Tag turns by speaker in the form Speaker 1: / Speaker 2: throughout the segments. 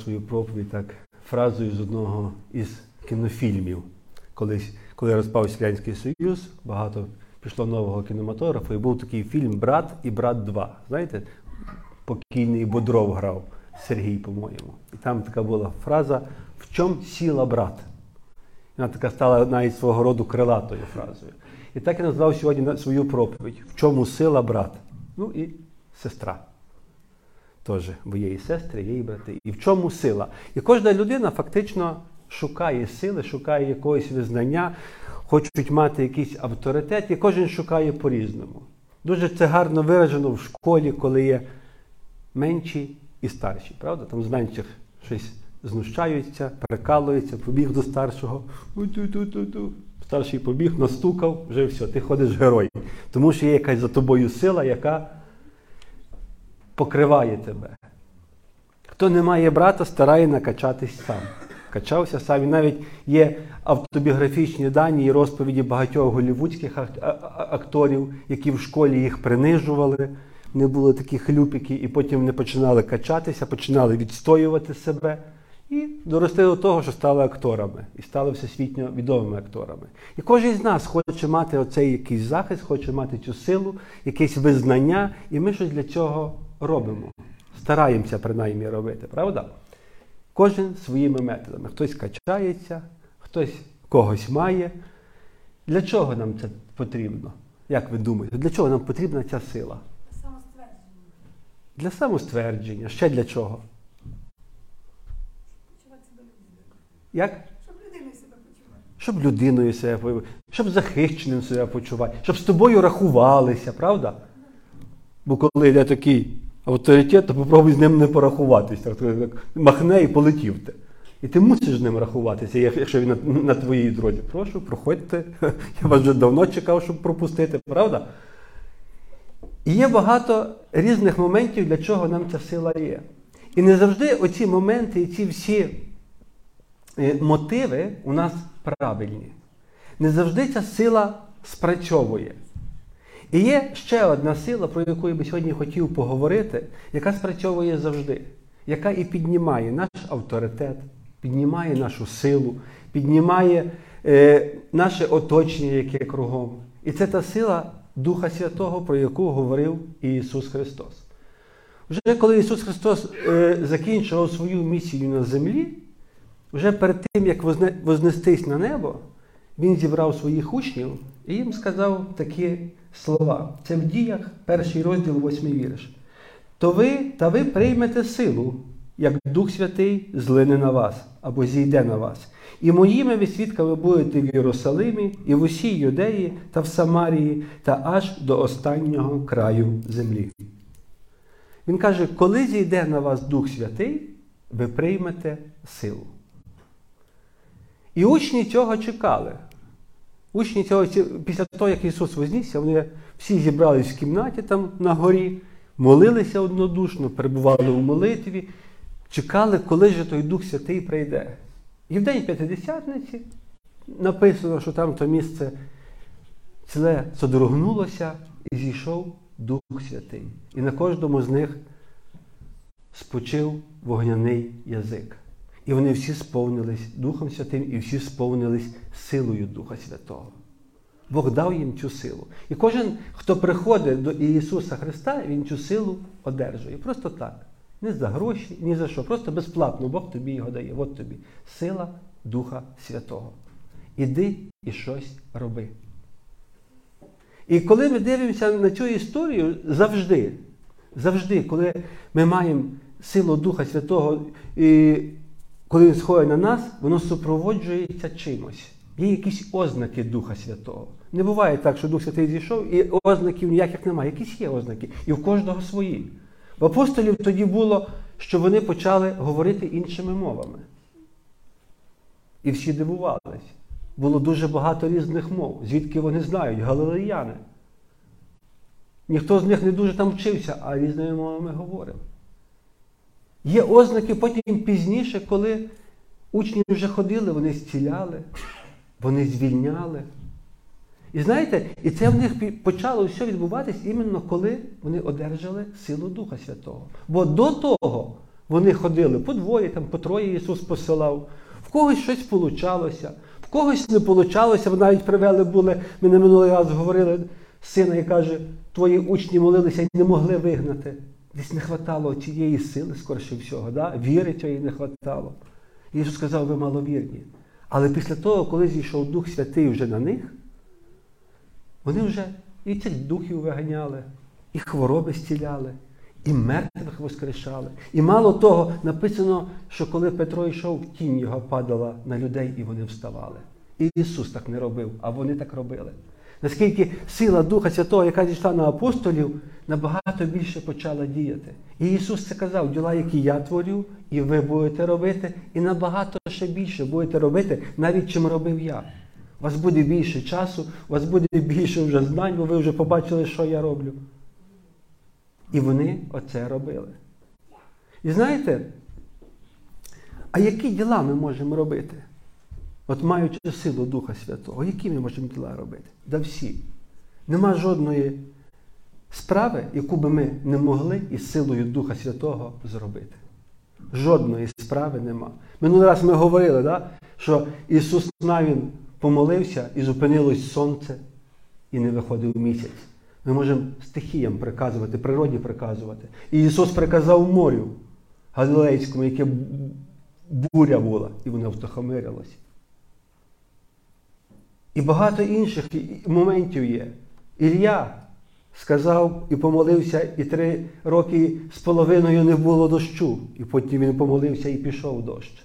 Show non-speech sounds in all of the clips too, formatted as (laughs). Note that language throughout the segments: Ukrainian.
Speaker 1: свою проповідь так фразою з одного із кінофільмів. Колись, коли розпав Селянський Союз, багато пішло нового кінематографу, і був такий фільм Брат і брат 2. Знаєте, покійний Бодров грав Сергій, по-моєму. І там така була фраза В чому сіла брат? Вона така стала навіть свого роду крилатою фразою. І так я назвав сьогодні свою проповідь В чому сила брат? Ну і сестра. Теж, бо є сестри, і брати. І в чому сила? І кожна людина фактично шукає сили, шукає якогось визнання, хочуть мати якийсь авторитет, і кожен шукає по-різному. Дуже це гарно виражено в школі, коли є менші і старші. Правда? Там з менших щось знущаються, прикалуються, побіг до старшого. У-ту-ту-ту-ту. Старший побіг, настукав, вже все, ти ходиш герой. Тому що є якась за тобою сила, яка покриває тебе. Хто не має брата, старає накачатись сам. Качався сам. І навіть є автобіографічні дані і розповіді багатьох голівудських акторів, які в школі їх принижували. Вони були такі хлюпики, і потім вони починали качатися, починали відстоювати себе. І доросли до того, що стали акторами, і стали всесвітньо відомими акторами. І кожен з нас хоче мати оцей якийсь захист, хоче мати цю силу, якесь визнання, і ми щось для цього робимо. Стараємося принаймні робити, правда? Кожен своїми методами. Хтось качається, хтось когось має. Для чого нам це потрібно? Як ви думаєте, для чого нам потрібна ця сила? Для самоствердження. Ще для чого? Як?
Speaker 2: Щоб людиною себе почувати.
Speaker 1: Щоб людиною себе почувати, щоб захищеним себе почувати, щоб з тобою рахувалися, правда? Бо коли йде такий авторитет, то попробуй з ним не порахуватися. Махне і полетів ти. І ти мусиш з ним рахуватися, якщо він на, на твоїй дорозі. Прошу, проходьте. (laughs) Я вас вже давно чекав, щоб пропустити, правда? І є багато різних моментів, для чого нам ця сила є. І не завжди оці моменти і ці всі е, мотиви у нас правильні. Не завжди ця сила спрацьовує. І є ще одна сила, про яку я би сьогодні хотів поговорити, яка спрацьовує завжди, яка і піднімає наш авторитет, піднімає нашу силу, піднімає е, наше оточення, яке кругом. І це та сила Духа Святого, про яку говорив Ісус Христос. Вже коли Ісус Христос е, закінчував свою місію на землі, вже перед тим, як вознестись на небо, Він зібрав своїх учнів і їм сказав такі слова. Це в діях, перший розділ, восьмий вірш. То ви та ви приймете силу, як Дух Святий злине на вас або зійде на вас. І моїми ви свідками будете в Єрусалимі, і в усій Юдеї та в Самарії, та аж до останнього краю землі. Він каже, коли зійде на вас Дух Святий, ви приймете силу. І учні цього чекали. Учні цього, після того, як Ісус вознісся, вони всі зібрались в кімнаті там на горі, молилися однодушно, перебували у молитві, чекали, коли ж той Дух Святий прийде. І в день П'ятидесятниці написано, що там то місце ціле содрогнулося і зійшов Дух Святий. І на кожному з них спочив вогняний язик. І вони всі сповнились Духом Святим і всі сповнились силою Духа Святого. Бог дав їм цю силу. І кожен, хто приходить до Ісуса Христа, Він цю силу одержує. Просто так. Не за гроші, ні за що. Просто безплатно Бог тобі його дає. От тобі. Сила Духа Святого. Іди і щось роби. І коли ми дивимося на цю історію, завжди, завжди, коли ми маємо силу Духа Святого, і коли він сходить на нас, воно супроводжується чимось. Є якісь ознаки Духа Святого. Не буває так, що Дух Святий зійшов, і ознаків ніяких немає. Якісь є ознаки. І в кожного свої. В апостолів тоді було, що вони почали говорити іншими мовами. І всі дивувались. Було дуже багато різних мов, звідки вони знають, галилеяни. Ніхто з них не дуже там вчився, а різними мовами говорив. Є ознаки потім пізніше, коли учні вже ходили, вони зціляли, вони звільняли. І знаєте, і це в них почало все відбуватись іменно коли вони одержали силу Духа Святого. Бо до того Вони ходили по двоє, там, по троє Ісус посилав. В когось щось получалося, в когось не получалося, навіть привели були, ми на минулий раз говорили сина і каже, твої учні молилися і не могли вигнати. Десь не хватало цієї сили, скорше всього, да? віри цієї не хватало. Ісус сказав, ви маловірні. Але після того, коли зійшов Дух Святий вже на них, вони вже і цих духів виганяли, і хвороби зціляли, і мертвих воскрешали. І мало того, написано, що коли Петро йшов, тінь його падала на людей, і вони вставали. І Ісус так не робив, а вони так робили. Наскільки сила Духа Святого, яка зійшла на апостолів, набагато більше почала діяти. І Ісус це казав, діла, які я творю, і ви будете робити, і набагато ще більше будете робити, навіть чим робив я. У вас буде більше часу, у вас буде більше вже знань, бо ви вже побачили, що я роблю. І вони оце робили. І знаєте, а які діла ми можемо робити? От маючи силу Духа Святого, які ми можемо діла робити? Да всі. Нема жодної справи, яку би ми не могли із силою Духа Святого зробити. Жодної справи нема. Минулий раз ми говорили, да, що Ісус Навін помолився і зупинилось сонце, і не виходив місяць. Ми можемо стихіям приказувати, природі приказувати. І Ісус приказав морю Галилейському, яке буря була, і воно втихомирилось. І багато інших моментів є. Ілля сказав і помолився, і три роки з половиною не було дощу. І потім він помолився і пішов дощ.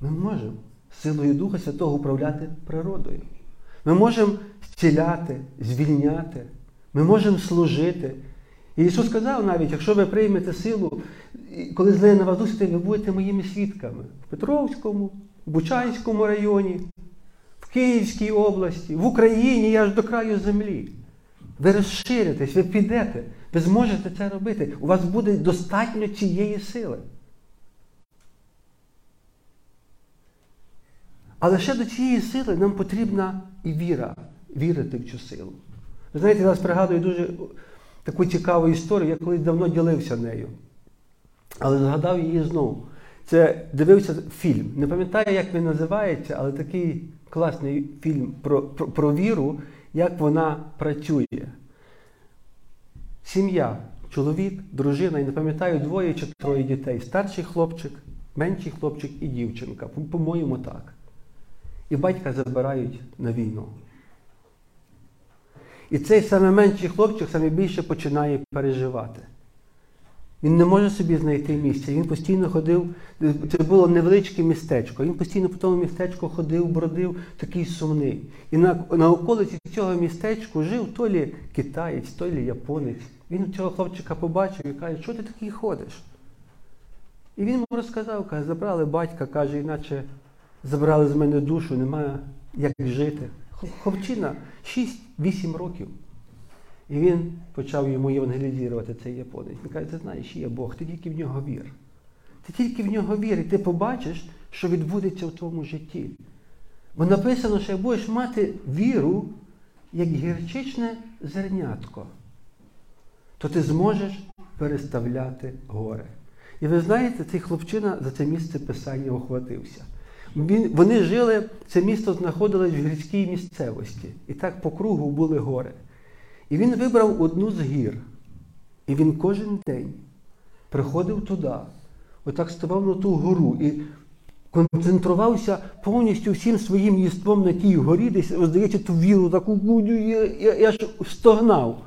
Speaker 1: Ми можемо силою Духа Святого управляти природою. Ми можемо зціляти, звільняти, ми можемо служити. І Ісус сказав навіть, якщо ви приймете силу, коли злиє на вас Святий, ви будете моїми свідками в Петровському, в Бучанському районі, Київській області, в Україні і аж до краю землі. Ви розширитесь, ви підете, ви зможете це робити. У вас буде достатньо цієї сили. Але ще до цієї сили нам потрібна і віра, вірити в цю силу. Ви знаєте, я вас пригадую дуже таку цікаву історію, я колись давно ділився нею. Але згадав її знову. Це дивився фільм. Не пам'ятаю, як він називається, але такий класний фільм про, про, про віру, як вона працює. Сім'я, чоловік, дружина, і не пам'ятаю, двоє чи троє дітей. Старший хлопчик, менший хлопчик і дівчинка. По-моєму, так. І батька забирають на війну. І цей саме менший хлопчик саме більше починає переживати. Він не може собі знайти місця. Він постійно ходив, це було невеличке містечко. Він постійно по тому містечку ходив, бродив, такий сумний. І на на околиці цього містечку жив то лі китаєць, то лі японець. Він цього хлопчика побачив і каже, що ти такий ходиш? І він йому розказав, каже, забрали батька, каже, іначе забрали з мене душу, немає як жити. Хлопчина 6-8 років. І він почав йому євангелізувати цей японець. Він каже, ти знаєш, є Бог, ти тільки в нього вір. Ти тільки в нього вір, і ти побачиш, що відбудеться в твоєму житті. Бо написано, що будеш мати віру, як гірчичне зернятко, то ти зможеш переставляти гори. І ви знаєте, цей хлопчина за це місце писання охватився. Він, Вони жили, це місто знаходилось в гірській місцевості. І так по кругу були гори. І він вибрав одну з гір. І він кожен день приходив туди, отак ставав на ту гору і концентрувався повністю всім своїм єством на тій горі, десь, здається, ту віру таку я, я, я ж стогнав.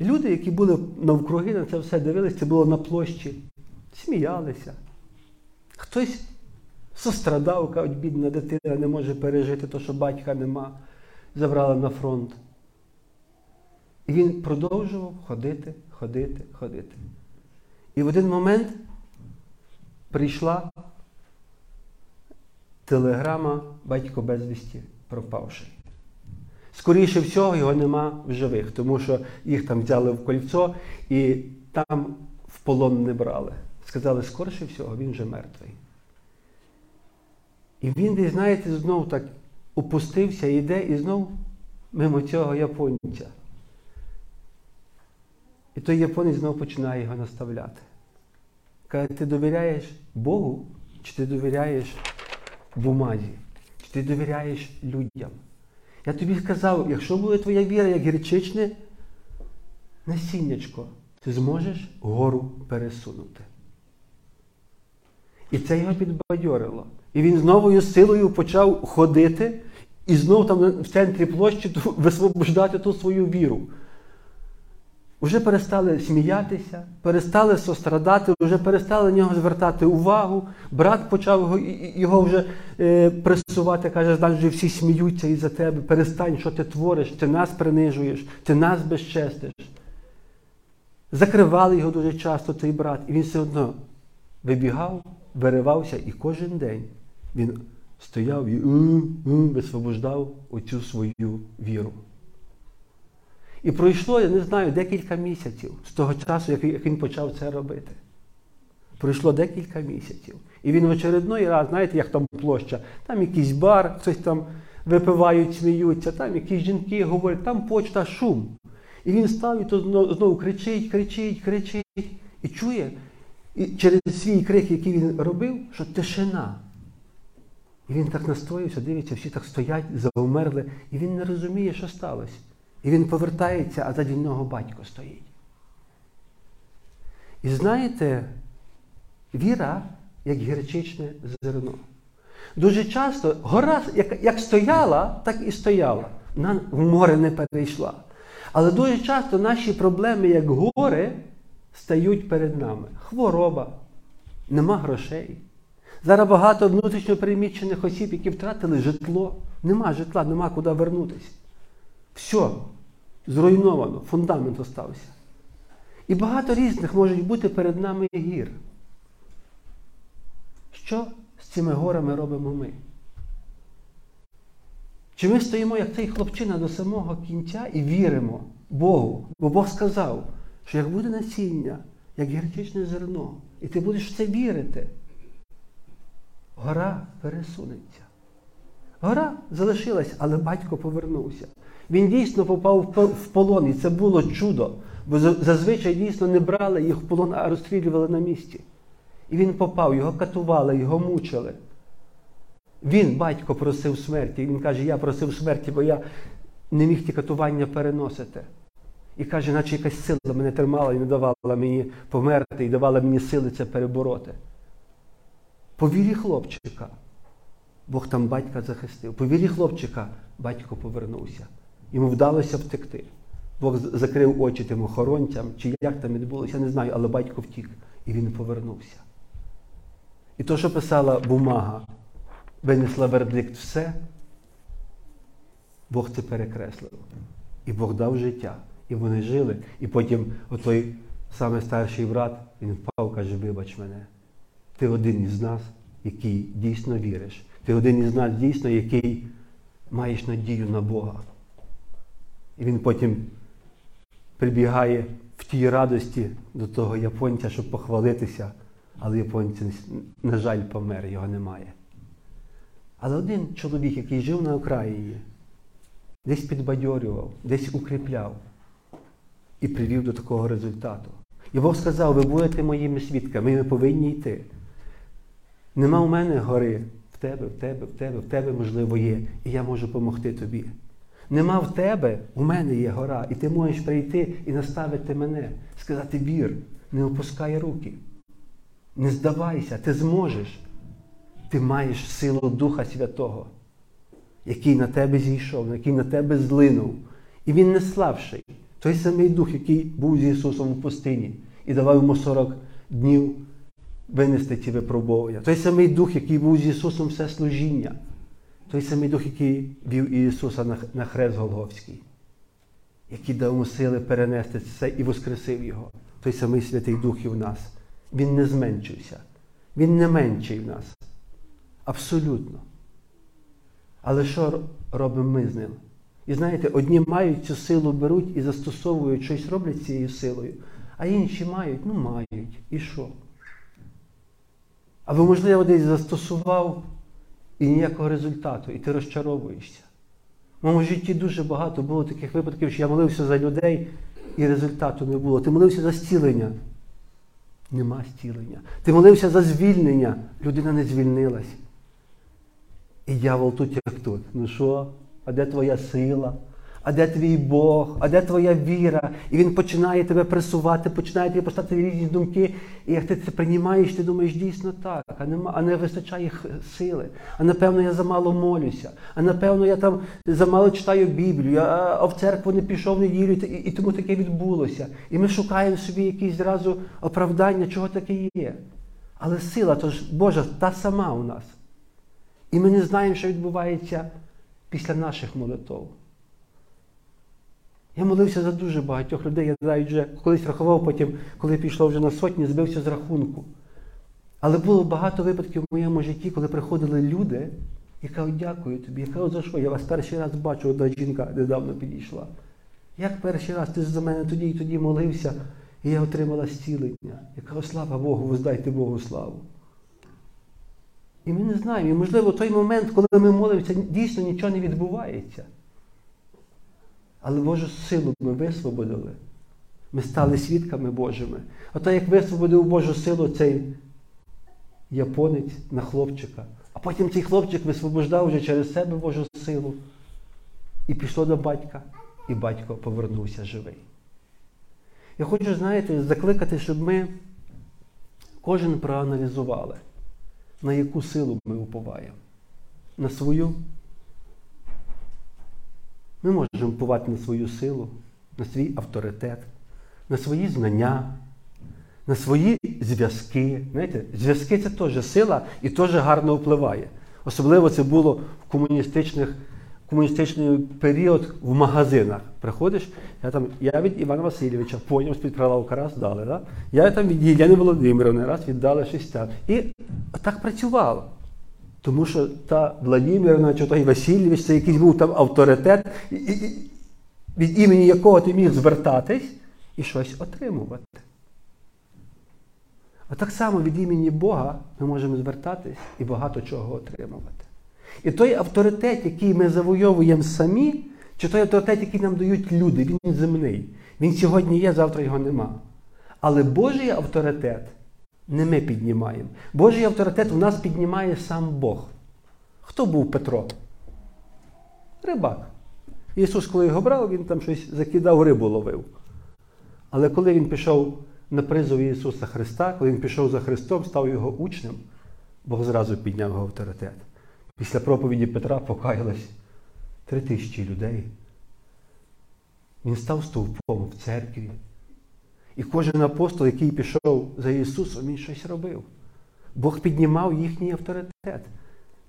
Speaker 1: Люди, які були навкруги, на це все дивилися, це було на площі, сміялися. Хтось сострадав, кажуть, бідна дитина не може пережити, то що батька нема, забрала на фронт. І він продовжував ходити, ходити, ходити. І в один момент прийшла телеграма батько безвісті пропавший. Скоріше всього, його нема в живих, тому що їх там взяли в кольцо і там в полон не брали. Сказали, скоріше всього, він вже мертвий. І він десь, знаєте, знову так опустився, йде і знов мимо цього японця. І той японець знову починає його наставляти. Каже, ти довіряєш Богу, чи ти довіряєш бумазі, чи ти довіряєш людям? Я тобі сказав, якщо буде твоя віра як гірчичне насіннячко, ти зможеш гору пересунути. І це його підбадьорило. І він з новою силою почав ходити і знов там в центрі площі висвобождати ту свою віру. Вже перестали сміятися, перестали сострадати, вже перестали на нього звертати увагу. Брат почав його, вже е, пресувати, каже, знаєш, вже всі сміються із-за тебе. Перестань, що ти твориш, ти нас принижуєш, ти нас безчестиш. Закривали його дуже часто цей брат, і він все одно вибігав, виривався, і кожен день він стояв і висвобождав оцю свою віру. І пройшло, я не знаю, декілька місяців з того часу, як, він почав це робити. Пройшло декілька місяців. І він в очередной раз, знаєте, як там площа, там якийсь бар, хтось там випивають, сміються, там якісь жінки говорять, там почта, шум. І він став і то знову, знову кричить, кричить, кричить. І чує, і через свій крик, який він робив, що тишина. І він так настоївся, дивиться, всі так стоять, завмерли, і він не розуміє, що сталося. І він повертається, а заді нього батько стоїть. І знаєте, віра як гірчичне зерно. Дуже часто гора, як, стояла, так і стояла. Вона в море не перейшла. Але дуже часто наші проблеми, як гори, стають перед нами. Хвороба, нема грошей. Зараз багато внутрішньо переміщених осіб, які втратили житло. Нема житла, нема куди вернутися. Все, зруйновано, фундамент остався. І багато різних можуть бути перед нами гір. Що з цими горами робимо ми? Чи ми стоїмо, як цей хлопчина, до самого кінця і віримо Богу? Бо Бог сказав, що як буде насіння, як гірчичне зерно, і ти будеш в це вірити, гора пересунеться. Гора залишилась, але батько повернувся. Він дійсно попав в полон, і це було чудо. Бо зазвичай дійсно не брали їх в полон, а розстрілювали на місці. І він попав, його катували, його мучили. Він, батько, просив смерті. Він каже, я просив смерті, бо я не міг ті катування переносити. І каже, наче якась сила мене тримала і не давала мені померти, і давала мені сили це перебороти. По вірі хлопчика, Бог там батька захистив. По вірі хлопчика батько повернувся. Йому вдалося втекти. Бог закрив очі тим охоронцям, чи як там відбулося, я не знаю, але батько втік, і він повернувся. І то, що писала бумага, винесла вердикт все, Бог це перекреслив. І Бог дав життя. І вони жили. І потім отой саме старший брат, він впав, каже, вибач мене. Ти один із нас, який дійсно віриш. Ти один із нас дійсно, який маєш надію на Бога. І він потім прибігає в тій радості до того японця, щоб похвалитися, але японець, на жаль, помер, його немає. Але один чоловік, який жив на Україні, десь підбадьорював, десь укріпляв і привів до такого результату. І Бог сказав, ви будете моїми свідками, ми повинні йти. Нема у мене гори тебе, в тебе, в тебе, в тебе, можливо, є, і я можу допомогти тобі. Нема в тебе, у мене є гора, і ти можеш прийти і наставити мене, сказати вір, не опускай руки, не здавайся, ти зможеш. Ти маєш силу Духа Святого, який на тебе зійшов, який на тебе злинув. І він не слабший. Той самий Дух, який був з Ісусом у пустині і давав йому 40 днів винести ці випробовування. Той самий Дух, який був з Ісусом все служіння. Той самий Дух, який вів Ісуса на хрест Голговський, який дав йому сили перенести це і воскресив Його. Той самий Святий Дух і в нас. Він не зменшився. Він не менший в нас. Абсолютно. Але що робимо ми з ним? І знаєте, одні мають цю силу беруть і застосовують щось роблять цією силою, а інші мають, ну мають. І що? Або, можливо, десь застосував і ніякого результату, і ти розчаровуєшся. В моєму житті дуже багато було таких випадків, що я молився за людей, і результату не було. Ти молився за зцілення. Нема зцілення. Ти молився за звільнення, людина не звільнилась. І дьявол тут як тут. Ну що? А де твоя сила? А де твій Бог? А де твоя віра? І він починає тебе пресувати, починає тобі поставити різні думки. І як ти це приймаєш, ти думаєш, дійсно так, а нема, а не вистачає сили. А напевно я замало молюся, а напевно я там замало читаю Біблію, а, а в церкву не пішов в неділю, і, і тому таке відбулося. І ми шукаємо собі якісь зразу оправдання, чого таке є. Але сила, то ж Божа, та сама у нас. І ми не знаємо, що відбувається після наших молитв. Я молився за дуже багатьох людей. Я навіть вже колись рахував, потім, коли пішло вже на сотні, збився з рахунку. Але було багато випадків в моєму житті, коли приходили люди і кажуть, дякую тобі. Я кажу, за що? Я вас перший раз бачу, одна жінка недавно підійшла. Як перший раз? Ти за мене тоді і тоді молився, і я отримала зцілення. Я кажу, слава Богу, воздайте Богу славу. І ми не знаємо. І можливо, той момент, коли ми молимося, дійсно нічого не відбувається. Але Божу силу ми висвободили. Ми стали свідками Божими. Ото як висвободив Божу силу цей японець на хлопчика. А потім цей хлопчик висвобождав вже через себе Божу силу. І пішло до батька, і батько повернувся живий. Я хочу, знаєте, закликати, щоб ми кожен проаналізували, на яку силу ми уповаємо. На свою ми можемо впливати на свою силу, на свій авторитет, на свої знання, на свої зв'язки. Знаєте, зв'язки це теж сила і теж гарно впливає. Особливо це було в комуністичних, комуністичний період в магазинах. Приходиш, я там, я від Івана Васильовича, поняв, з-під прилавка раз дали. Да? Я там від Єлени Володимировни раз віддали щось там. І так працювало. Тому що та Владимирівна чи той Васильович, це якийсь був там авторитет, від імені якого ти міг звертатись і щось отримувати. А так само від імені Бога ми можемо звертатись і багато чого отримувати. І той авторитет, який ми завойовуємо самі, чи той авторитет, який нам дають люди, він земний. Він сьогодні є, завтра його нема. Але Божий авторитет не ми піднімаємо. Божий авторитет у нас піднімає сам Бог. Хто був Петро? Рибак. Ісус, коли його брав, він там щось закидав, рибу ловив. Але коли він пішов на призов Ісуса Христа, коли він пішов за Христом, став його учнем, Бог зразу підняв його авторитет. Після проповіді Петра покаялось три тисячі людей. Він став стовпом в церкві. І кожен апостол, який пішов за Ісусом, він щось робив. Бог піднімав їхній авторитет.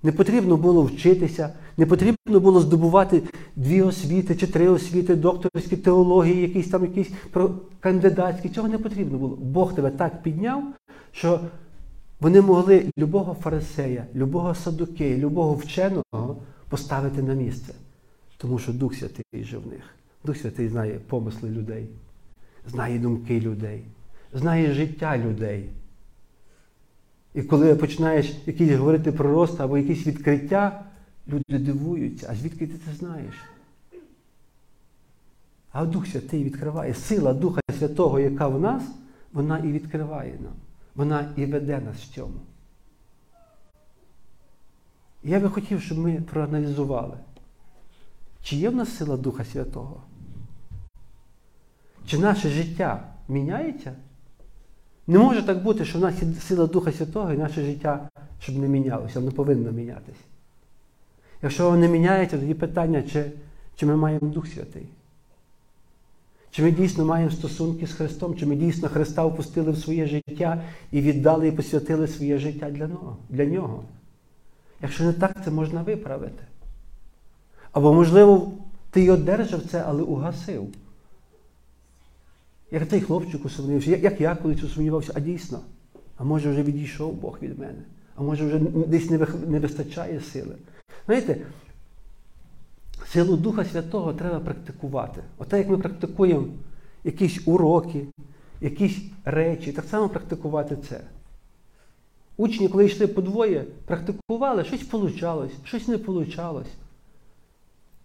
Speaker 1: Не потрібно було вчитися, не потрібно було здобувати дві освіти чи три освіти, докторські теології, якісь там якісь кандидатські. Цього не потрібно було. Бог тебе так підняв, що вони могли любого фарисея, любого садукея, любого вченого поставити на місце. Тому що Дух Святий жив в них. Дух Святий знає помисли людей, знає думки людей, знає життя людей. І коли починаєш якісь говорити про рост або якісь відкриття, люди дивуються, а звідки ти це знаєш? А Дух Святий відкриває. Сила Духа Святого, яка в нас, вона і відкриває нам. Вона і веде нас в цьому. Я би хотів, щоб ми проаналізували, чи є в нас сила Духа Святого? Чи наше життя міняється? Не може так бути, що в нас є сила Духа Святого і наше життя, щоб не мінялося, воно повинно мінятися. Якщо воно не міняється, тоді питання, чи, чи ми маємо Дух Святий? Чи ми дійсно маємо стосунки з Христом, чи ми дійсно Христа впустили в своє життя і віддали і посвятили своє життя для нього? Для нього? Якщо не так, це можна виправити. Або, можливо, ти й одержав це, але угасив. Як цей хлопчик усумнівся, як, я колись усумнівався, а дійсно, а може вже відійшов Бог від мене, а може вже десь не, вистачає сили. Знаєте, силу Духа Святого треба практикувати. Оте, як ми практикуємо якісь уроки, якісь речі, так само практикувати це. Учні, коли йшли по двоє, практикували, щось получалось, щось не получалось.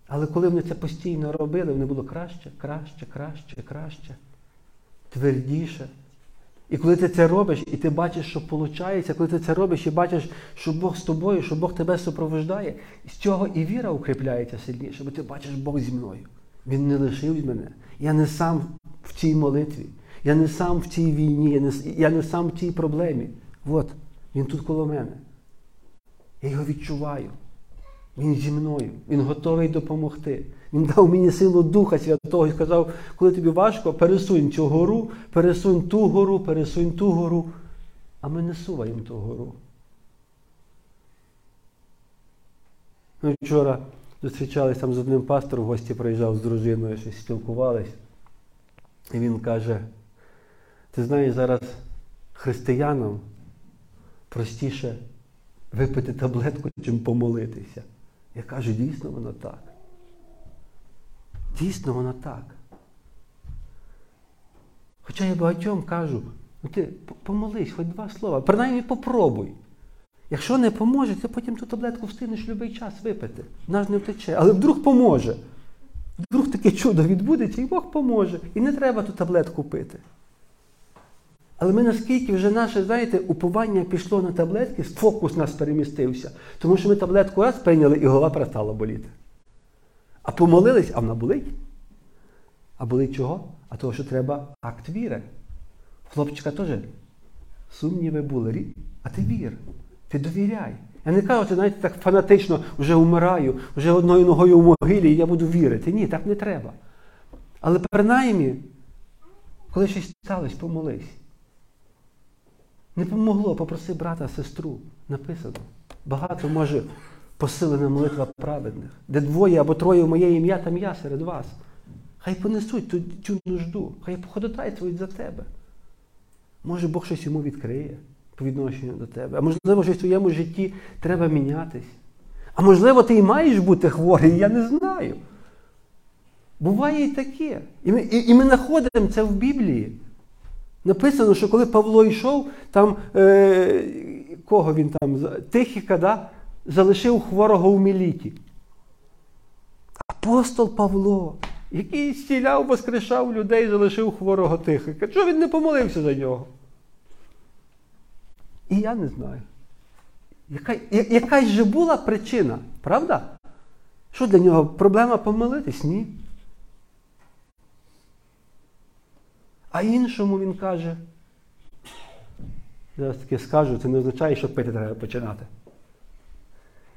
Speaker 1: Але коли вони це постійно робили, вони було краще, краще, краще, краще, твердіше. І коли ти це робиш, і ти бачиш, що виходить, коли ти це робиш і бачиш, що Бог з тобою, що Бог тебе супровождає, з цього і віра укріпляється сильніше, бо ти бачиш Бог зі мною. Він не лишив мене. Я не сам в цій молитві, я не сам в цій війні, я не, я не сам в цій проблемі. От, він тут коло мене. Я його відчуваю. Він зі мною, він готовий допомогти. Він дав мені силу Духа Святого і сказав, коли тобі важко, пересунь цю гору, пересунь ту гору, пересунь ту гору. А ми не суваємо ту гору. Ми вчора зустрічалися там з одним пастором, в гості приїжджав з дружиною, щось спілкувались. І він каже: ти знаєш, зараз християнам простіше випити таблетку, чим помолитися. Я кажу, дійсно воно так. Дійсно воно так. Хоча я багатьом кажу, ну ти помолись, хоч два слова, принаймні попробуй. Якщо не поможе, ти потім ту таблетку встигнеш будь-який час випити. Наш не втече. Але вдруг поможе. Вдруг таке чудо відбудеться і Бог поможе. І не треба ту таблетку пити. Але ми наскільки вже наше, знаєте, уповання пішло на таблетки, фокус нас перемістився. Тому що ми таблетку раз прийняли і голова перестала боліти. А помолились, а вона болить. А болить чого? А того, що треба акт віри. Хлопчика теж сумніви були. А ти вір, ти довіряй. Я не кажу, ти знаєте, так фанатично вже вмираю, вже одною ногою в могилі, і я буду вірити. Ні, так не треба. Але принаймні, коли щось сталося, помолись. Не помогло, попроси брата, сестру. Написано. Багато може посилена молитва праведних. Де двоє або троє в моє ім'я, там я серед вас. Хай понесуть ту, цю нужду, хай походотайствують за тебе. Може Бог щось йому відкриє по відношенню до тебе. А можливо, щось в твоєму житті треба мінятись. А можливо, ти і маєш бути хворий, я не знаю. Буває і таке. І ми, і, і ми знаходимо це в Біблії. Написано, що коли Павло йшов, там е, кого він там, Тихіка, да, залишив хворого в Міліті. Апостол Павло, який зціляв, воскрешав людей, залишив хворого Тихика. Чого він не помолився за нього? І я не знаю. Яка, якась же була причина, правда? Що для нього проблема помилитись? Ні. А іншому він каже, зараз таки скажу, це не означає, що пити треба починати.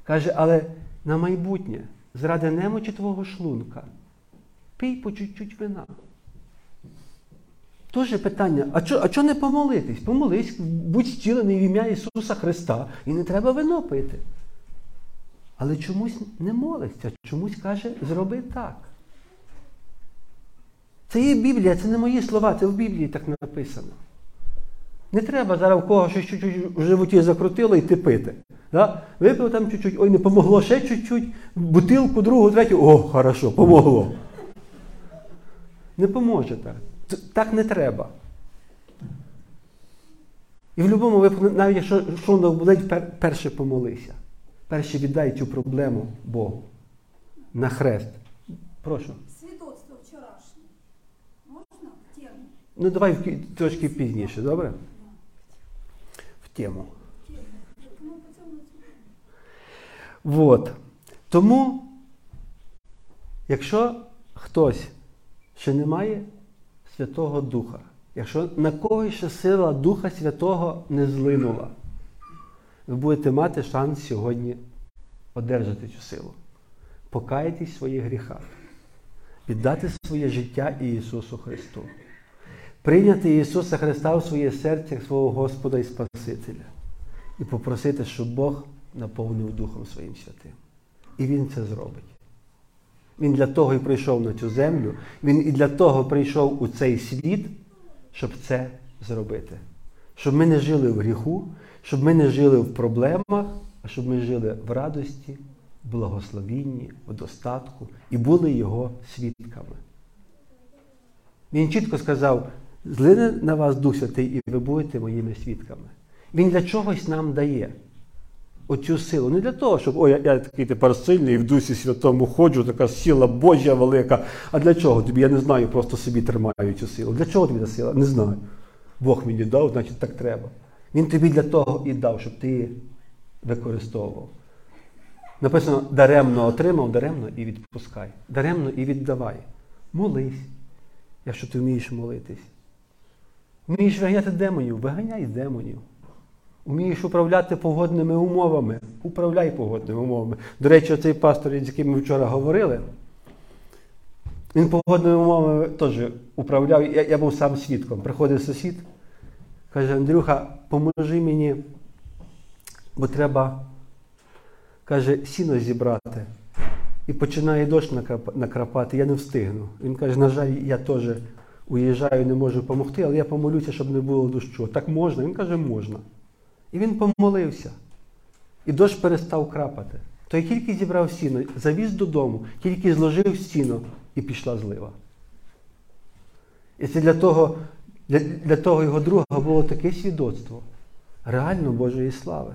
Speaker 1: Каже, але на майбутнє, заради немочі твого шлунка, пий по чуть-чуть вина. Тоже питання, а чого а не помолитись? Помолись, будь зцілений в ім'я Ісуса Христа, і не треба вино пити. Але чомусь не молиться, чомусь каже, зроби так. Це є Біблія, це не мої слова, це в Біблії так написано. Не треба зараз в кого щось чуть-чуть в животі закрутило йти пити. Да? Випив там чуть-чуть, ой, не помогло ще чуть-чуть, бутилку, другу, третю, о, хорошо, помогло. Не поможе так. Так не треба. І в будь-якому випадку, навіть якщо шлунок болить, перше помолися. Перше віддай цю проблему Богу. На хрест. Прошу.
Speaker 2: Свідоцтво вчорашнє. Можна в тему?
Speaker 1: Ну, давай трошки пізніше, добре? В тему. Вот. Тому, якщо хтось ще не має Святого Духа, якщо на когось ще сила Духа Святого не злинула, ви будете мати шанс сьогодні одержати цю силу. Покаятись в своїх гріхах, віддати своє життя Ісусу Христу, прийняти Ісуса Христа в своє серце як свого Господа і Спасителя і попросити, щоб Бог наповнив Духом Своїм Святим. І Він це зробить. Він для того і прийшов на цю землю, він і для того прийшов у цей світ, щоб це зробити. Щоб ми не жили в гріху, щоб ми не жили в проблемах, а щоб ми жили в радості, в благословінні, в достатку і були Його свідками. Він чітко сказав: злине на вас Дух Святий, і ви будете моїми свідками. Він для чогось нам дає оцю силу. Не для того, щоб ой, я, я такий тепер сильний, в Дусі Святому ходжу, така сила Божа велика. А для чого тобі? Я не знаю, просто собі тримаю цю силу. Для чого тобі ця сила? Не знаю. Бог мені дав, значить так треба. Він тобі для того і дав, щоб ти використовував. Написано, даремно отримав, даремно і відпускай. Даремно і віддавай. Молись, якщо ти вмієш молитись. Вмієш виганяти демонів, виганяй демонів. Вмієш управляти погодними умовами, управляй погодними умовами. До речі, оцей пастор, з яким ми вчора говорили, він погодними умовами теж управляв. Я, я був сам свідком. Приходить сусід, каже, Андрюха, поможи мені, бо треба, каже, сіно зібрати. І починає дощ накрапати, я не встигну. Він каже, на жаль, я теж уїжджаю, не можу допомогти, але я помолюся, щоб не було дощу. Так можна? Він каже, можна. І він помолився. І дощ перестав крапати. То я тільки зібрав сіно, завіз додому, тільки зложив сіно і пішла злива. І це для того, для, для того його друга було таке свідоцтво реально Божої слави.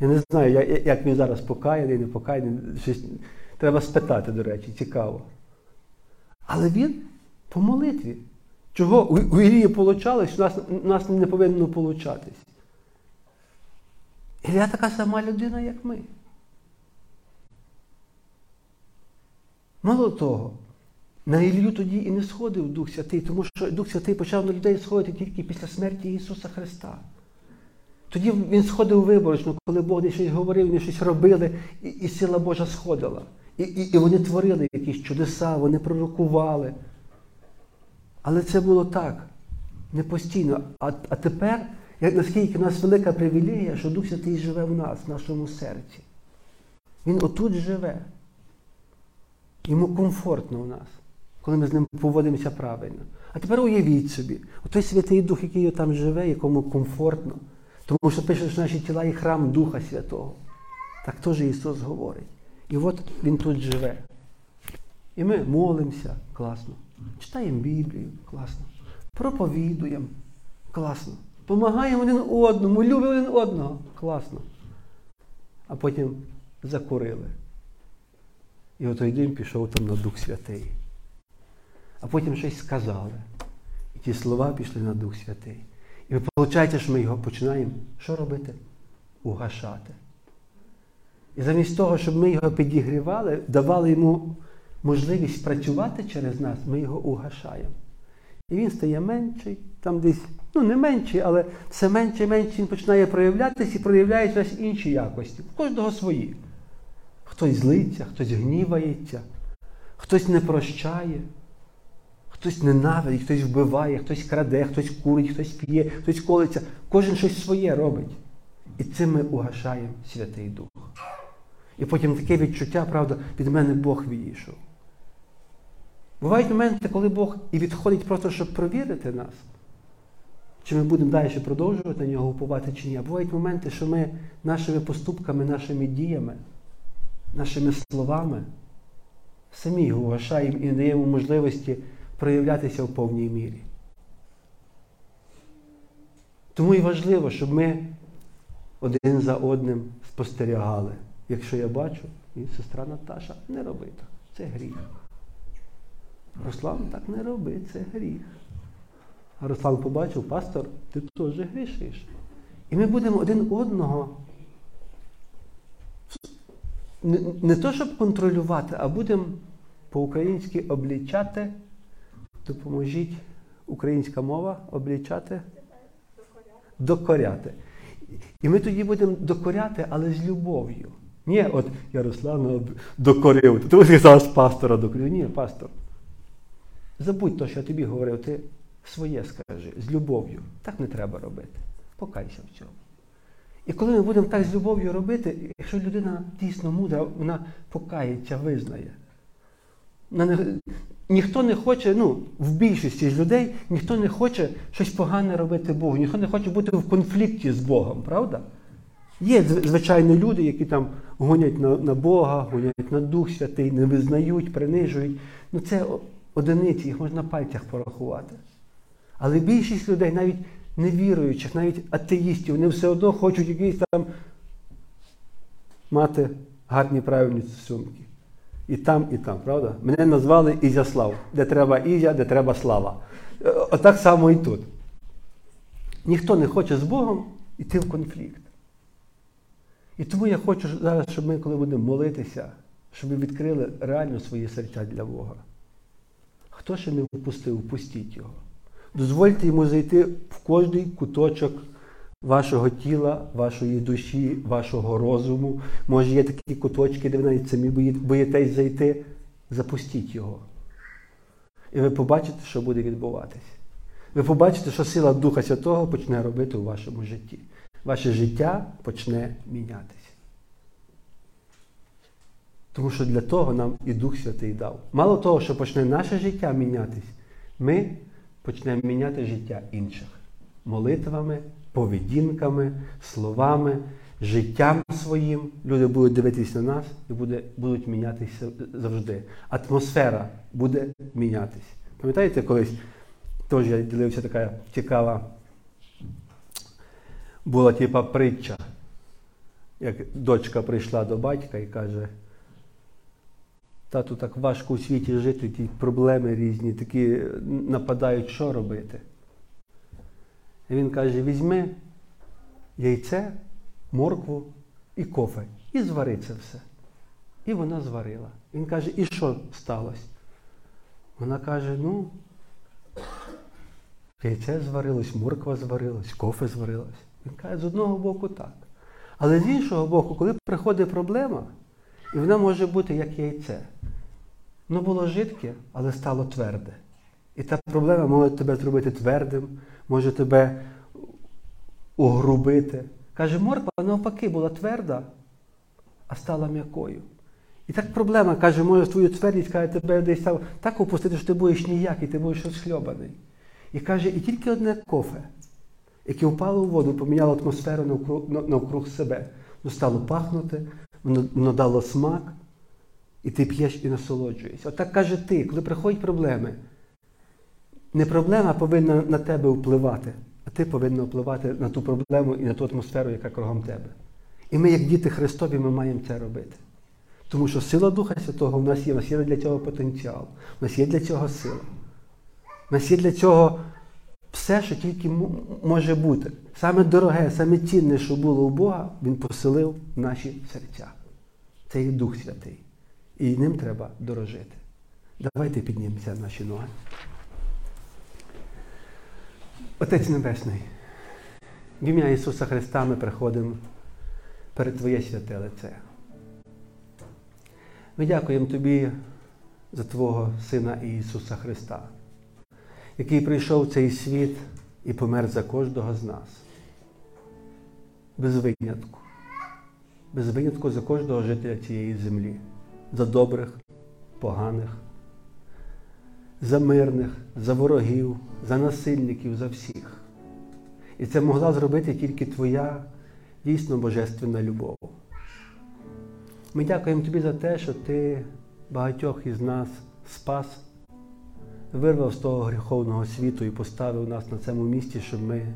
Speaker 1: Я не знаю, як він зараз покаяний, не покаяний. Щось, треба спитати, до речі, цікаво. Але він по молитві. Чого у, Ілії получалось, у нас, нас не повинно получатись. Ілля така сама людина, як ми. Мало того, на Ілью тоді і не сходив Дух Святий, тому що Дух Святий почав на людей сходити тільки після смерті Ісуса Христа. Тоді він сходив виборочно, коли Бог не щось говорив, вони щось робили, і, і сила Божа сходила. І, і, і вони творили якісь чудеса, вони пророкували. Але це було так, не постійно. А, а тепер, як наскільки в нас велика привілегія, що Дух Святий живе в нас, в нашому серці. Він отут живе. Йому комфортно в нас, коли ми з ним поводимося правильно. А тепер уявіть собі, той Святий Дух, який там живе, якому комфортно. Тому що пише, що наші тіла є храм Духа Святого. Так теж Ісус говорить. І от Він тут живе. І ми молимося, класно. Читаємо Біблію, класно. Проповідуємо, класно. Помагаємо один одному, любимо один одного, класно. А потім закурили. І отой дим пішов там на Дух Святий. А потім щось сказали. І ті слова пішли на Дух Святий. І виходить, що ми його починаємо що робити? Угашати. І замість того, щоб ми його підігрівали, давали йому можливість працювати через нас, ми його угашаємо. І він стає менший, там десь, ну не менший, але все менше і менше він починає проявлятися і проявляє через інші якості. В кожного свої. Хтось злиться, хтось гнівається, хтось не прощає, хтось ненавидить, хтось вбиває, хтось краде, хтось курить, хтось п'є, хтось колиться. Кожен щось своє робить. І цим ми угашаємо Святий Дух. І потім таке відчуття, правда, від мене Бог відійшов. Бувають моменти, коли Бог і відходить просто, щоб провірити нас, чи ми будемо далі продовжувати на нього уповати чи ні. А бувають моменти, що ми нашими поступками, нашими діями, нашими словами самі його вважаємо і не даємо можливості проявлятися в повній мірі. Тому і важливо, щоб ми один за одним спостерігали. Якщо я бачу, і сестра Наташа, не роби так, це гріх. Руслан, так не роби, це гріх. А Руслан побачив, пастор, ти теж грішиш. І ми будемо один одного не, не то, щоб контролювати, а будемо по-українськи облічати. Допоможіть українська мова облічати. Докоряти. І ми тоді будемо докоряти, але з любов'ю. Ні, от я Руслана докорив. Ти зараз пастора докорив. Ні, пастор. Забудь те, що я тобі говорив, ти своє скажи, з любов'ю. Так не треба робити. Покайся в цьому. І коли ми будемо так з любов'ю робити, якщо людина дійсно мудра, вона покається, визнає. Ніхто не хоче, ну, в більшості з людей ніхто не хоче щось погане робити Богу, ніхто не хоче бути в конфлікті з Богом, правда? Є, звичайно, люди, які там гонять на, на Бога, гонять на Дух Святий, не визнають, принижують. Ну це одиниці, їх можна на пальцях порахувати. Але більшість людей, навіть невіруючих, навіть атеїстів, вони все одно хочуть якісь там мати гарні правильні стосунки. І там, і там, правда? Мене назвали Ізяслав, де треба Ізя, де треба слава. Отак само і тут. ніхто не хоче з Богом йти в конфлікт. І тому я хочу зараз, щоб ми, коли будемо молитися, щоб ми відкрили реально свої серця для Бога. Хто ще не впустив, впустіть його. Дозвольте йому зайти в кожний куточок вашого тіла, вашої душі, вашого розуму. Може, є такі куточки, де ви навіть самі боїтесь зайти. Запустіть його. І ви побачите, що буде відбуватись. Ви побачите, що сила Духа Святого почне робити у вашому житті. Ваше життя почне мінятися. Тому що для того нам і Дух Святий дав. Мало того, що почне наше життя мінятись, ми почнемо міняти життя інших молитвами, поведінками, словами, життям своїм. Люди будуть дивитися на нас і буде, будуть мінятися завжди. Атмосфера буде мінятись. Пам'ятаєте, колись теж я ділився така цікава була типа притча, як дочка прийшла до батька і каже, тату так важко у світі жити, ті проблеми різні, такі нападають, що робити. І він каже, візьми яйце, моркву і кофе і звари це все. І вона зварила. Він каже, і що сталося? Вона каже, ну, яйце зварилось, морква зварилась, кофе зварилось. Він каже, з одного боку так. Але з іншого боку, коли приходить проблема, і вона може бути як яйце. Воно було жидке, але стало тверде. І та проблема може тебе зробити твердим, може тебе угрубити. Каже, морква навпаки була тверда, а стала м'якою. І так проблема, каже, може твою твердість каже, тебе десь так опустити, що ти будеш ніякий, ти будеш розхльобаний. І каже, і тільки одне кофе, яке впало у воду, поміняло атмосферу навкруг, навкруг себе. Воно стало пахнути, воно, воно дало смак, і ти п'єш і насолоджуєшся. Отак каже ти, коли приходять проблеми, не проблема повинна на тебе впливати, а ти повинен впливати на ту проблему і на ту атмосферу, яка кругом тебе. І ми, як діти Христові, ми маємо це робити. Тому що сила Духа Святого в нас є, у нас є для цього потенціал, у нас є для цього сила. У нас є для цього все, що тільки може бути. Саме дороге, саме цінне, що було у Бога, Він поселив в наші серця. Це є Дух Святий. І ним треба дорожити. Давайте піднімемося наші ноги. Отець Небесний, в ім'я Ісуса Христа ми приходимо перед Твоє святе лице. Ми дякуємо Тобі за Твого Сина Ісуса Христа, який прийшов в цей світ і помер за кожного з нас. Без винятку. Без винятку за кожного жителя цієї землі, за добрих, поганих, за мирних, за ворогів, за насильників, за всіх. І це могла зробити тільки Твоя дійсно божественна любов. Ми дякуємо тобі за те, що ти багатьох із нас спас, вирвав з того гріховного світу і поставив нас на цьому місці, щоб ми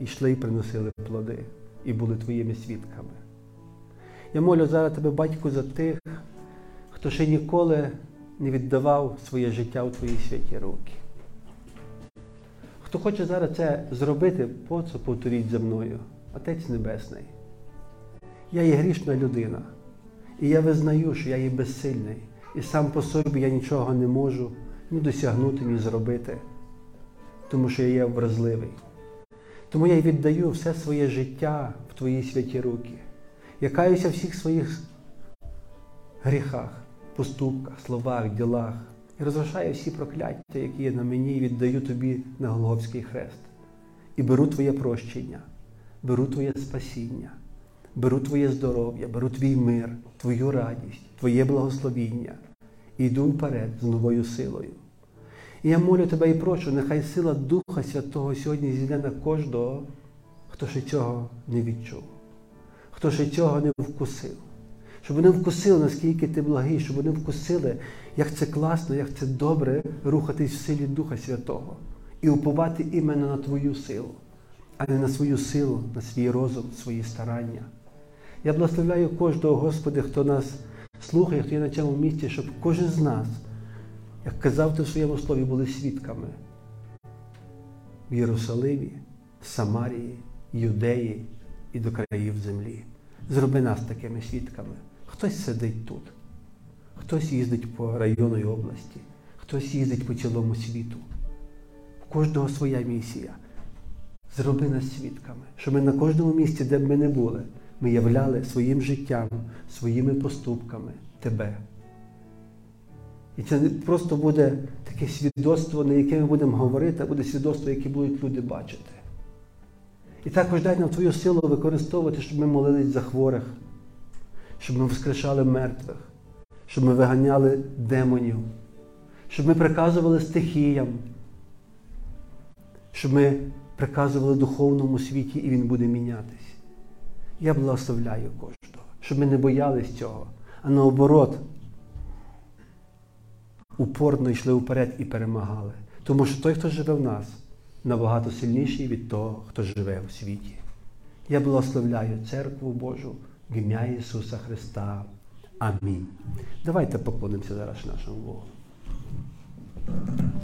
Speaker 1: йшли і приносили плоди і були твоїми свідками. Я молю зараз тебе, батьку, за тих, хто ще ніколи не віддавав своє життя у твої святі руки. Хто хоче зараз це зробити, повторіть за мною, Отець Небесний. Я є грішна людина. І я визнаю, що я є безсильний, і сам по собі я нічого не можу ні досягнути, ні зробити, тому що я є вразливий. Тому я й віддаю все своє життя в Твої святі руки. Я каюся всіх своїх гріхах, поступках, словах, ділах і розрушаю всі прокляття, які є на мені, і віддаю тобі на Голговський хрест. І беру Твоє прощення, беру Твоє спасіння беру Твоє здоров'я, беру Твій мир, Твою радість, Твоє благословіння і йду вперед з новою силою. І я молю тебе і прошу, нехай сила Духа Святого сьогодні зійде на кожного, хто ще цього не відчув, хто ще цього не вкусив. Щоб вони вкусили, наскільки ти благий, щоб вони вкусили, як це класно, як це добре рухатись в силі Духа Святого і уповати іменно на Твою силу, а не на свою силу, на свій розум, свої старання. Я благословляю кожного, Господи, хто нас слухає, хто є на цьому місці, щоб кожен з нас, як казав ти в своєму слові, були свідками в Єрусалимі, Самарії, Юдеї і до країв землі. Зроби нас такими свідками. Хтось сидить тут, хтось їздить по району і області, хтось їздить по цілому світу. У кожного своя місія. Зроби нас свідками, щоб ми на кожному місці, де б ми не були, ми являли своїм життям, своїми поступками Тебе. І це не просто буде таке свідоцтво, на яке ми будемо говорити, а буде свідоцтво, яке будуть люди бачити. І також дай нам Твою силу використовувати, щоб ми молились за хворих, щоб ми воскрешали мертвих, щоб ми виганяли демонів, щоб ми приказували стихіям, щоб ми приказували духовному світі і він буде мінятись. Я благословляю кожного, щоб ми не боялись цього, а наоборот, упорно йшли вперед і перемагали. Тому що той, хто живе в нас, набагато сильніший від того, хто живе у світі. Я благословляю церкву Божу в ім'я Ісуса Христа. Амінь. Давайте поклонимося зараз нашому Богу.